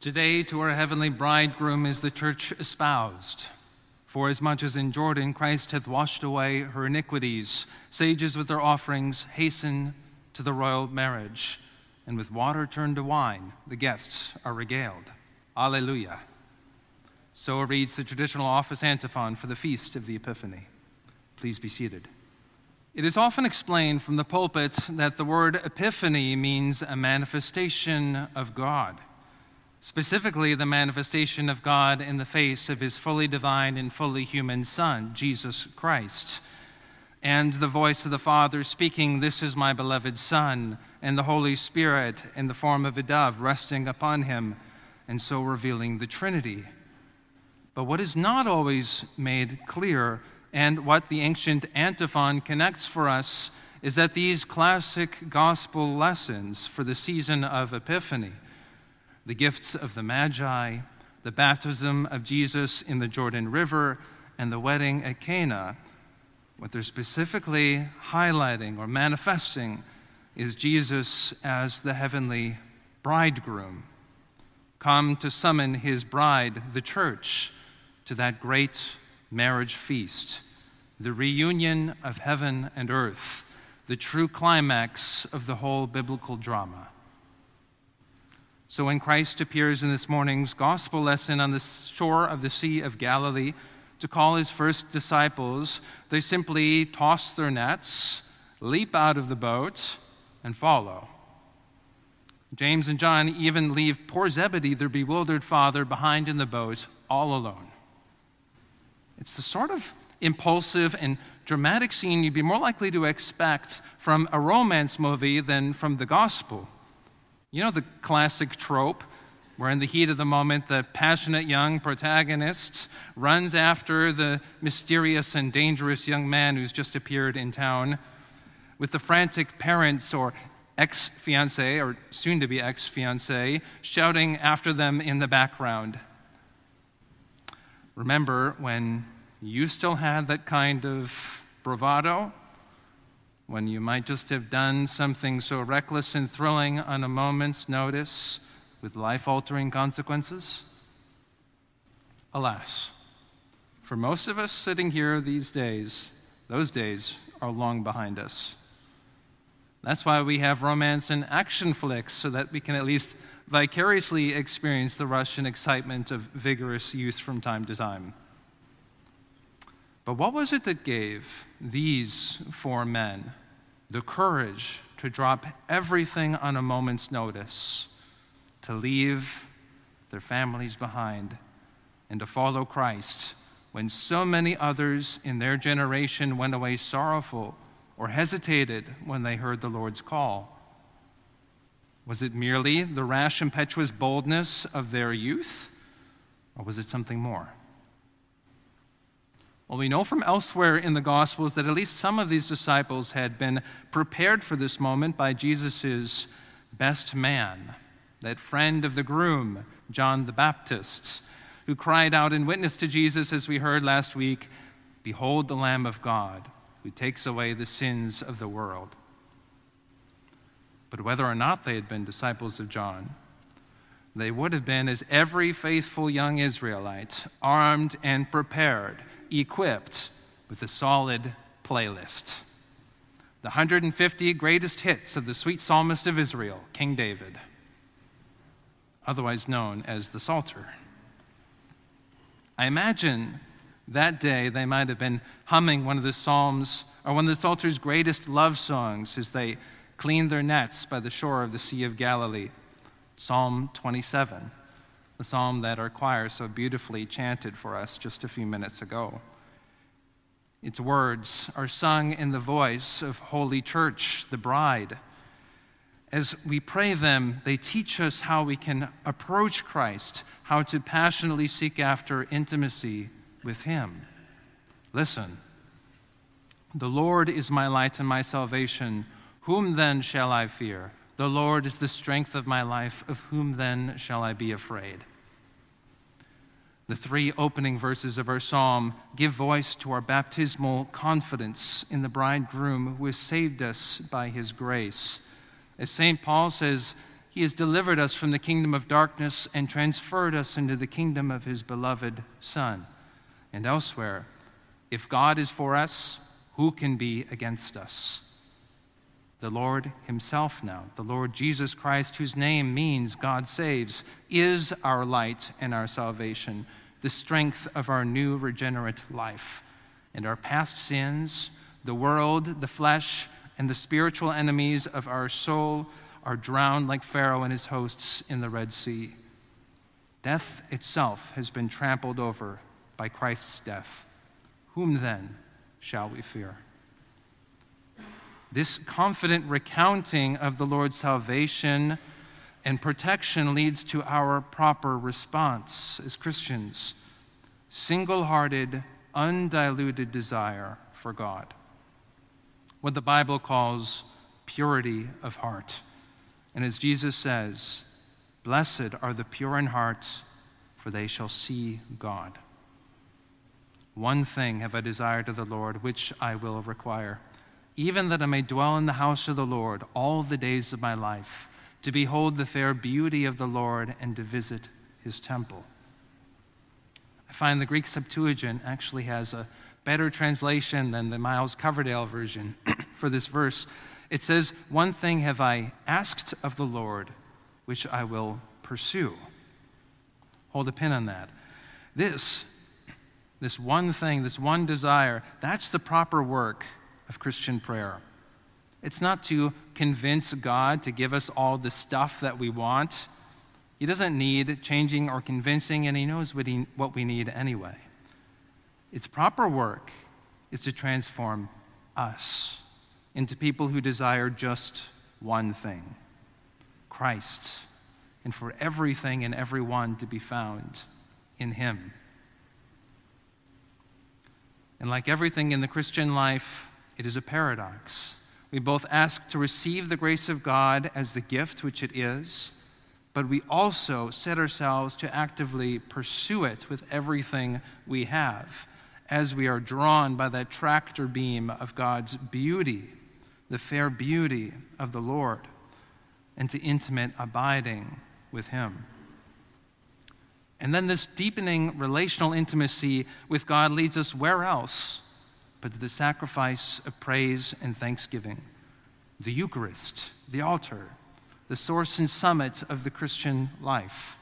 Today, to our heavenly bridegroom is the church espoused. For as much as in Jordan Christ hath washed away her iniquities, sages with their offerings hasten to the royal marriage, and with water turned to wine, the guests are regaled. Alleluia. So reads the traditional office antiphon for the feast of the Epiphany. Please be seated. It is often explained from the pulpit that the word epiphany means a manifestation of God specifically the manifestation of God in the face of his fully divine and fully human Son, Jesus Christ. And the voice of the Father speaking, This is my beloved Son, and the Holy Spirit in the form of a dove resting upon him, and so revealing the Trinity. But what is not always made clear, and what the ancient antiphon connects for us, is that these classic gospel lessons for the season of Epiphany, the gifts of the Magi, the baptism of Jesus in the Jordan River, and the wedding at Cana, what they're specifically highlighting or manifesting is Jesus as the heavenly bridegroom, come to summon his bride, the church, to that great marriage feast, the reunion of heaven and earth, the true climax of the whole biblical drama. So when Christ appears in this morning's gospel lesson on the shore of the Sea of Galilee to call his first disciples, they simply toss their nets, leap out of the boat, and follow. James and John even leave poor Zebedee, their bewildered father, behind in the boat, all alone. It's the sort of impulsive and dramatic scene you'd be more likely to expect from a romance movie than from the gospel. You know the classic trope where, in the heat of the moment, the passionate young protagonist runs after the mysterious and dangerous young man who's just appeared in town, with the frantic parents or ex fiance or soon to be ex fiance shouting after them in the background. Remember when you still had that kind of bravado? When you might just have done something so reckless and thrilling on a moment's notice with life altering consequences? Alas, for most of us sitting here these days, those days are long behind us. That's why we have romance and action flicks, so that we can at least vicariously experience the rush and excitement of vigorous youth from time to time. But what was it that gave these four men the courage to drop everything on a moment's notice, to leave their families behind, and to follow Christ when so many others in their generation went away sorrowful or hesitated when they heard the Lord's call? Was it merely the rash, impetuous boldness of their youth, or was it something more? Well, we know from elsewhere in the Gospels that at least some of these disciples had been prepared for this moment by Jesus' best man, that friend of the groom, John the Baptist, who cried out in witness to Jesus, as we heard last week Behold the Lamb of God, who takes away the sins of the world. But whether or not they had been disciples of John, they would have been, as every faithful young Israelite, armed and prepared equipped with a solid playlist. The 150 greatest hits of the sweet psalmist of Israel, King David, otherwise known as the Psalter. I imagine that day they might have been humming one of the Psalms or one of the Psalter's greatest love songs as they cleaned their nets by the shore of the Sea of Galilee, Psalm 27 the psalm that our choir so beautifully chanted for us just a few minutes ago. Its words are sung in the voice of Holy Church, the bride. As we pray them, they teach us how we can approach Christ, how to passionately seek after intimacy with Him. Listen. The Lord is my light and my salvation. Whom then shall I fear? The Lord is the strength of my life. Of whom then shall I be afraid? The three opening verses of our psalm give voice to our baptismal confidence in the bridegroom who has saved us by his grace. As St. Paul says, He has delivered us from the kingdom of darkness and transferred us into the kingdom of His beloved Son. And elsewhere, if God is for us, who can be against us? The Lord Himself, now, the Lord Jesus Christ, whose name means God saves, is our light and our salvation, the strength of our new regenerate life. And our past sins, the world, the flesh, and the spiritual enemies of our soul are drowned like Pharaoh and his hosts in the Red Sea. Death itself has been trampled over by Christ's death. Whom then shall we fear? This confident recounting of the Lord's salvation and protection leads to our proper response as Christians single hearted, undiluted desire for God. What the Bible calls purity of heart. And as Jesus says, Blessed are the pure in heart, for they shall see God. One thing have I desired of the Lord, which I will require even that I may dwell in the house of the Lord all the days of my life, to behold the fair beauty of the Lord and to visit his temple. I find the Greek Septuagint actually has a better translation than the Miles Coverdale version for this verse. It says, One thing have I asked of the Lord, which I will pursue. Hold a pin on that. This, this one thing, this one desire, that's the proper work of Christian prayer. It's not to convince God to give us all the stuff that we want. He doesn't need changing or convincing, and He knows what, he, what we need anyway. Its proper work is to transform us into people who desire just one thing Christ, and for everything and everyone to be found in Him. And like everything in the Christian life, it is a paradox. We both ask to receive the grace of God as the gift which it is, but we also set ourselves to actively pursue it with everything we have as we are drawn by that tractor beam of God's beauty, the fair beauty of the Lord, and to intimate abiding with Him. And then this deepening relational intimacy with God leads us where else but to the sacrifice of praise and thanksgiving, the Eucharist, the altar, the source and summit of the Christian life.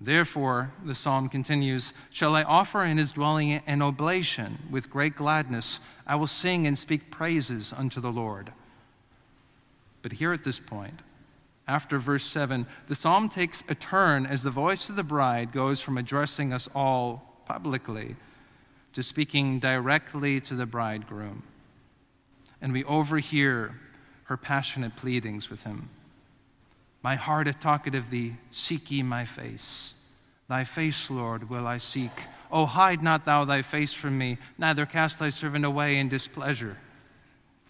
Therefore, the psalm continues Shall I offer in his dwelling an oblation with great gladness? I will sing and speak praises unto the Lord. But here at this point, after verse 7, the psalm takes a turn as the voice of the bride goes from addressing us all publicly to speaking directly to the bridegroom. And we overhear her passionate pleadings with him. My heart is talkative of thee, seek ye my face. Thy face, Lord, will I seek. O hide not thou thy face from me, neither cast thy servant away in displeasure.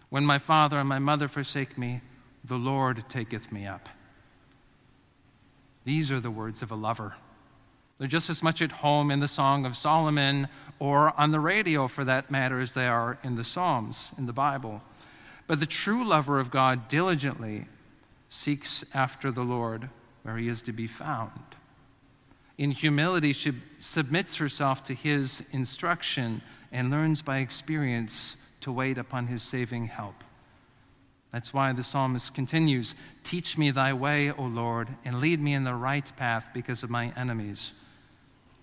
When my father and my mother forsake me, the Lord taketh me up. These are the words of a lover. They're just as much at home in the Song of Solomon or on the radio for that matter as they are in the Psalms, in the Bible. But the true lover of God diligently seeks after the Lord where he is to be found. In humility, she submits herself to his instruction and learns by experience to wait upon his saving help. That's why the psalmist continues Teach me thy way, O Lord, and lead me in the right path because of my enemies.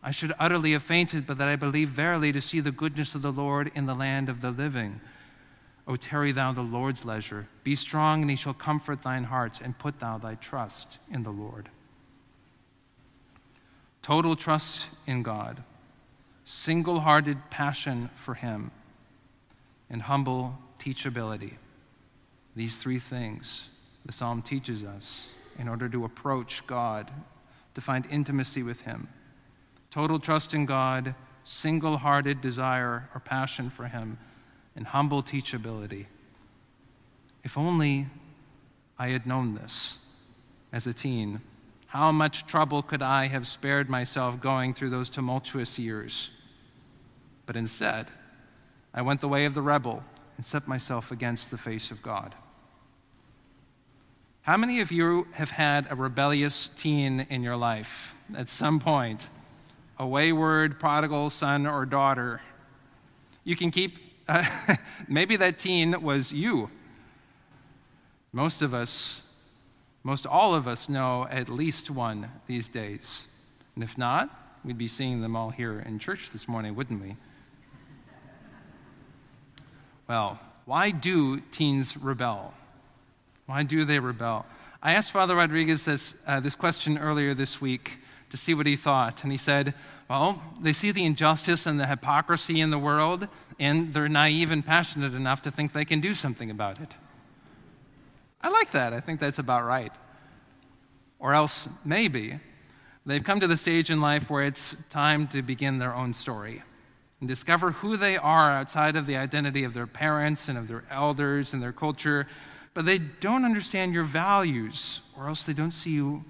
I should utterly have fainted, but that I believe verily to see the goodness of the Lord in the land of the living. O tarry thou the Lord's leisure. Be strong, and he shall comfort thine hearts, and put thou thy trust in the Lord. Total trust in God, single hearted passion for him, and humble teachability. These three things the psalm teaches us in order to approach God, to find intimacy with him total trust in God, single hearted desire or passion for Him, and humble teachability. If only I had known this as a teen, how much trouble could I have spared myself going through those tumultuous years? But instead, I went the way of the rebel and set myself against the face of God. How many of you have had a rebellious teen in your life at some point? A wayward, prodigal son or daughter? You can keep, uh, maybe that teen was you. Most of us, most all of us know at least one these days. And if not, we'd be seeing them all here in church this morning, wouldn't we? Well, why do teens rebel? Why do they rebel? I asked Father Rodriguez this, uh, this question earlier this week to see what he thought. And he said, Well, they see the injustice and the hypocrisy in the world, and they're naive and passionate enough to think they can do something about it. I like that. I think that's about right. Or else, maybe, they've come to the stage in life where it's time to begin their own story and discover who they are outside of the identity of their parents and of their elders and their culture but they don't understand your values, or else they don't see you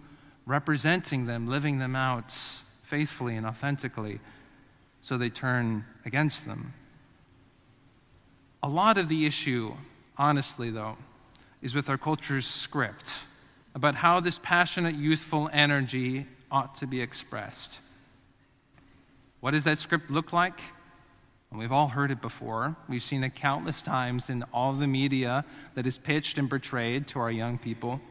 representing them, living them out faithfully and authentically, so they turn against them. A lot of the issue, honestly, though, is with our culture's script about how this passionate, youthful energy ought to be expressed. What does that script look like? And we've all heard it before. We've seen it countless times in all the media that is pitched and portrayed to our young people.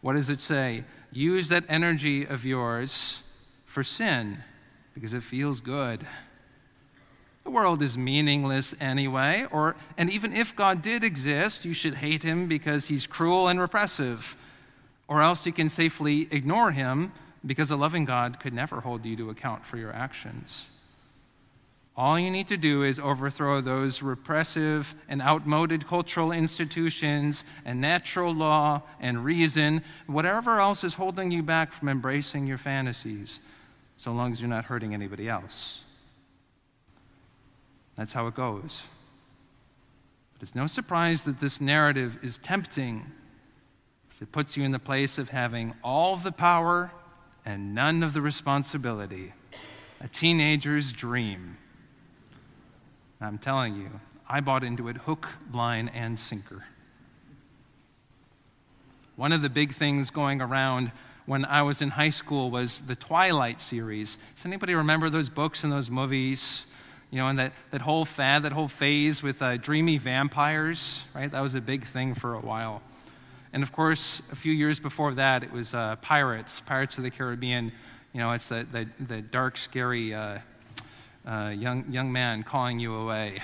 What does it say? Use that energy of yours for sin because it feels good. The world is meaningless anyway, or and even if God did exist, you should hate him because he's cruel and repressive. Or else you can safely ignore him because a loving God could never hold you to account for your actions. All you need to do is overthrow those repressive and outmoded cultural institutions and natural law and reason, whatever else is holding you back from embracing your fantasies, so long as you're not hurting anybody else. That's how it goes. But it's no surprise that this narrative is tempting. It puts you in the place of having all the power and none of the responsibility. A teenager's dream. I'm telling you, I bought into it hook, line, and sinker. One of the big things going around when I was in high school was the Twilight series. Does anybody remember those books and those movies? You know, and that, that whole fad, that whole phase with uh, dreamy vampires, right? That was a big thing for a while. And of course, a few years before that, it was uh, Pirates, Pirates of the Caribbean. You know, it's the, the, the dark, scary uh, uh, young, young man calling you away.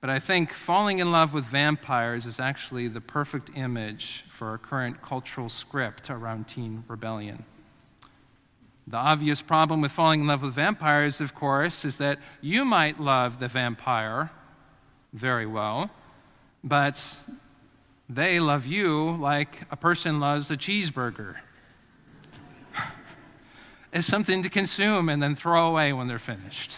But I think falling in love with vampires is actually the perfect image for our current cultural script around teen rebellion. The obvious problem with falling in love with vampires, of course, is that you might love the vampire very well, but they love you like a person loves a cheeseburger. It's something to consume and then throw away when they're finished.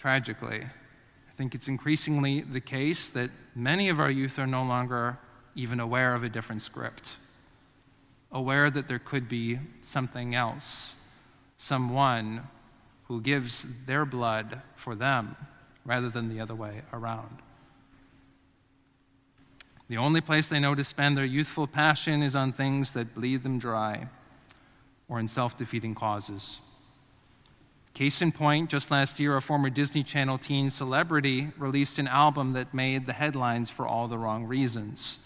Tragically, I think it's increasingly the case that many of our youth are no longer even aware of a different script, aware that there could be something else, someone who gives their blood for them rather than the other way around. The only place they know to spend their youthful passion is on things that bleed them dry or in self defeating causes. Case in point, just last year, a former Disney Channel teen celebrity released an album that made the headlines for all the wrong reasons.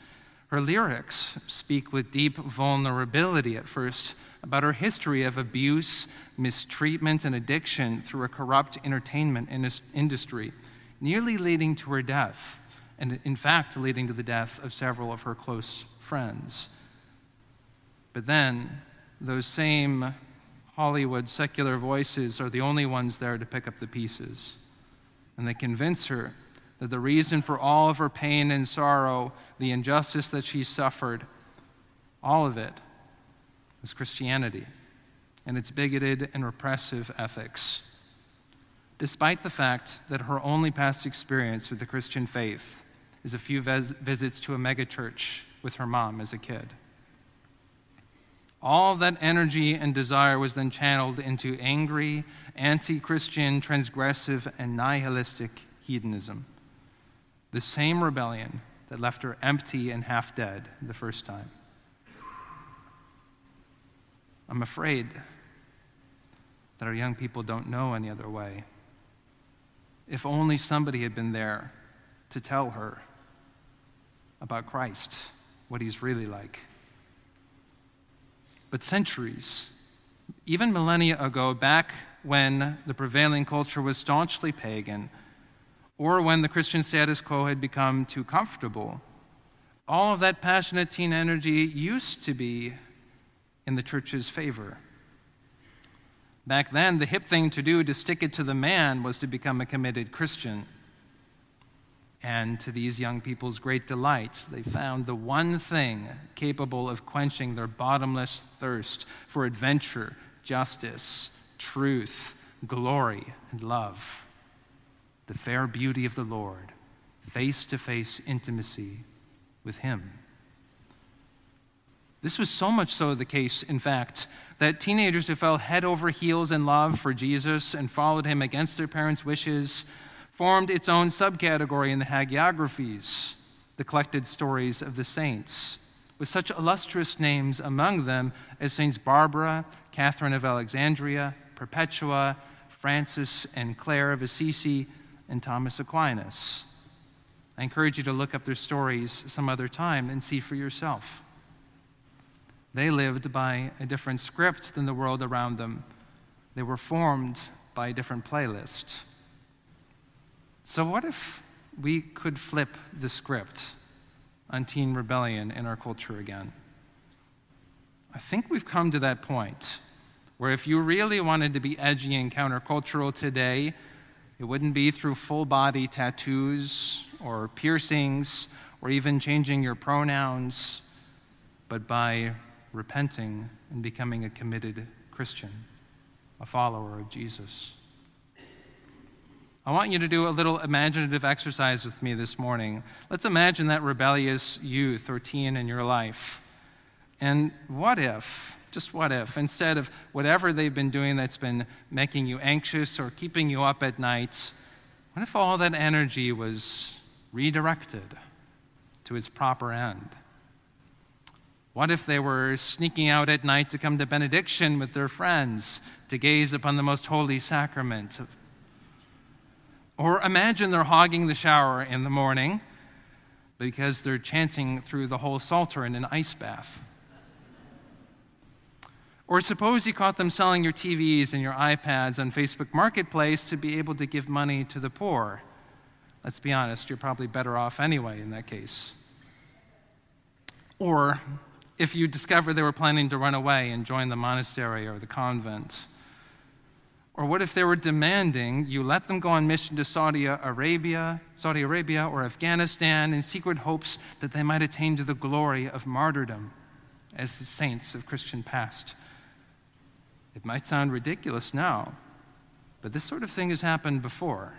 Her lyrics speak with deep vulnerability at first about her history of abuse, mistreatment, and addiction through a corrupt entertainment industry, nearly leading to her death, and in fact, leading to the death of several of her close friends. But then, those same Hollywood secular voices are the only ones there to pick up the pieces. And they convince her that the reason for all of her pain and sorrow, the injustice that she suffered, all of it is Christianity and its bigoted and repressive ethics. Despite the fact that her only past experience with the Christian faith is a few vis- visits to a megachurch with her mom as a kid. All that energy and desire was then channeled into angry, anti Christian, transgressive, and nihilistic hedonism. The same rebellion that left her empty and half dead the first time. I'm afraid that our young people don't know any other way. If only somebody had been there to tell her about Christ, what he's really like. But centuries, even millennia ago, back when the prevailing culture was staunchly pagan, or when the Christian status quo had become too comfortable, all of that passionate teen energy used to be in the church's favor. Back then, the hip thing to do to stick it to the man was to become a committed Christian. And to these young people's great delights, they found the one thing capable of quenching their bottomless thirst for adventure, justice, truth, glory, and love the fair beauty of the Lord, face to face intimacy with Him. This was so much so the case, in fact, that teenagers who fell head over heels in love for Jesus and followed him against their parents' wishes formed its own subcategory in the hagiographies, the collected stories of the saints, with such illustrious names among them as Saints Barbara, Catherine of Alexandria, Perpetua, Francis and Clare of Assisi, and Thomas Aquinas. I encourage you to look up their stories some other time and see for yourself. They lived by a different script than the world around them. They were formed by a different playlist. So, what if we could flip the script on teen rebellion in our culture again? I think we've come to that point where if you really wanted to be edgy and countercultural today, it wouldn't be through full body tattoos or piercings or even changing your pronouns, but by repenting and becoming a committed Christian, a follower of Jesus. I want you to do a little imaginative exercise with me this morning. Let's imagine that rebellious youth or teen in your life. And what if, just what if, instead of whatever they've been doing that's been making you anxious or keeping you up at night, what if all that energy was redirected to its proper end? What if they were sneaking out at night to come to benediction with their friends to gaze upon the most holy sacrament? Or imagine they're hogging the shower in the morning because they're chanting through the whole Psalter in an ice bath. Or suppose you caught them selling your TVs and your iPads on Facebook Marketplace to be able to give money to the poor. Let's be honest, you're probably better off anyway in that case. Or if you discover they were planning to run away and join the monastery or the convent? Or what if they were demanding you let them go on mission to Saudi Arabia, Saudi Arabia or Afghanistan in secret hopes that they might attain to the glory of martyrdom as the saints of Christian past? It might sound ridiculous now, but this sort of thing has happened before.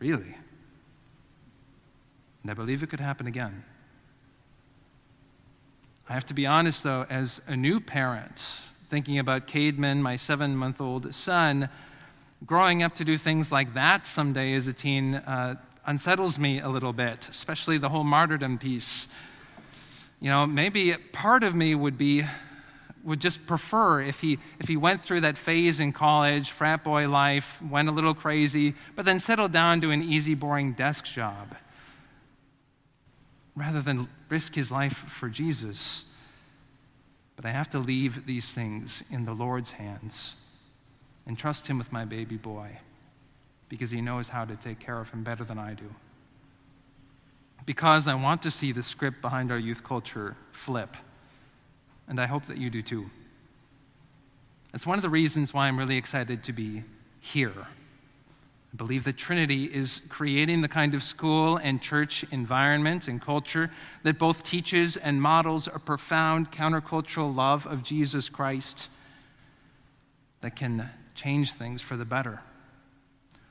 Really. And I believe it could happen again. I have to be honest, though, as a new parent, thinking about Caedmon, my seven month old son, growing up to do things like that someday as a teen uh, unsettles me a little bit, especially the whole martyrdom piece. You know, maybe part of me would be would just prefer if he if he went through that phase in college, frat boy life, went a little crazy, but then settled down to an easy, boring desk job rather than risk his life for Jesus. But I have to leave these things in the Lord's hands and trust him with my baby boy because he knows how to take care of him better than I do. Because I want to see the script behind our youth culture flip. And I hope that you do too. It's one of the reasons why I'm really excited to be here I believe the Trinity is creating the kind of school and church environment and culture that both teaches and models a profound countercultural love of Jesus Christ that can change things for the better.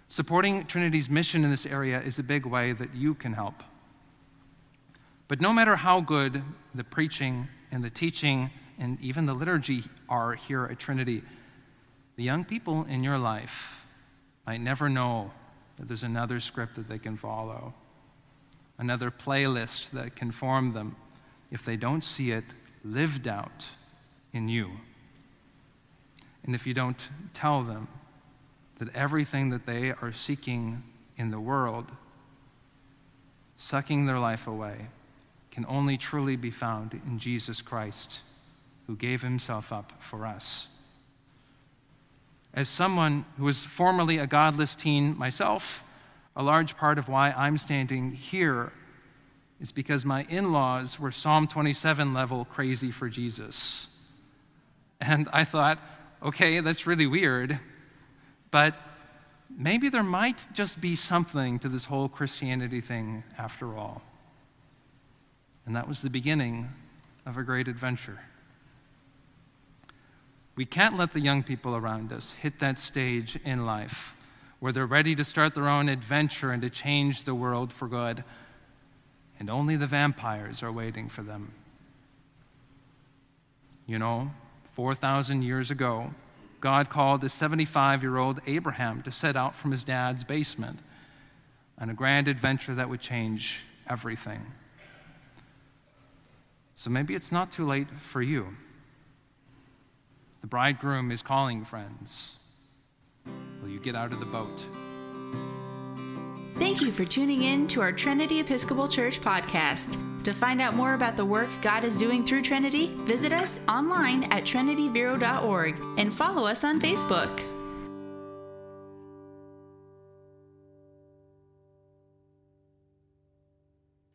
Supporting Trinity's mission in this area is a big way that you can help. But no matter how good the preaching and the teaching and even the liturgy are here at Trinity, the young people in your life might never know that there's another script that they can follow. another playlist that can form them if they don't see it lived out in you. And if you don't tell them that everything that they are seeking in the world, sucking their life away, can only truly be found in Jesus Christ, who gave himself up for us. As someone who was formerly a godless teen myself, a large part of why I'm standing here is because my in laws were Psalm 27 level crazy for Jesus. And I thought, okay, that's really weird, but maybe there might just be something to this whole Christianity thing after all. And that was the beginning of a great adventure. We can't let the young people around us hit that stage in life where they're ready to start their own adventure and to change the world for good, and only the vampires are waiting for them. You know, 4,000 years ago, God called a 75 year old Abraham to set out from his dad's basement on a grand adventure that would change everything. So maybe it's not too late for you. The bridegroom is calling, friends. Will you get out of the boat? Thank you for tuning in to our Trinity Episcopal Church podcast. To find out more about the work God is doing through Trinity, visit us online at trinityvero.org and follow us on Facebook.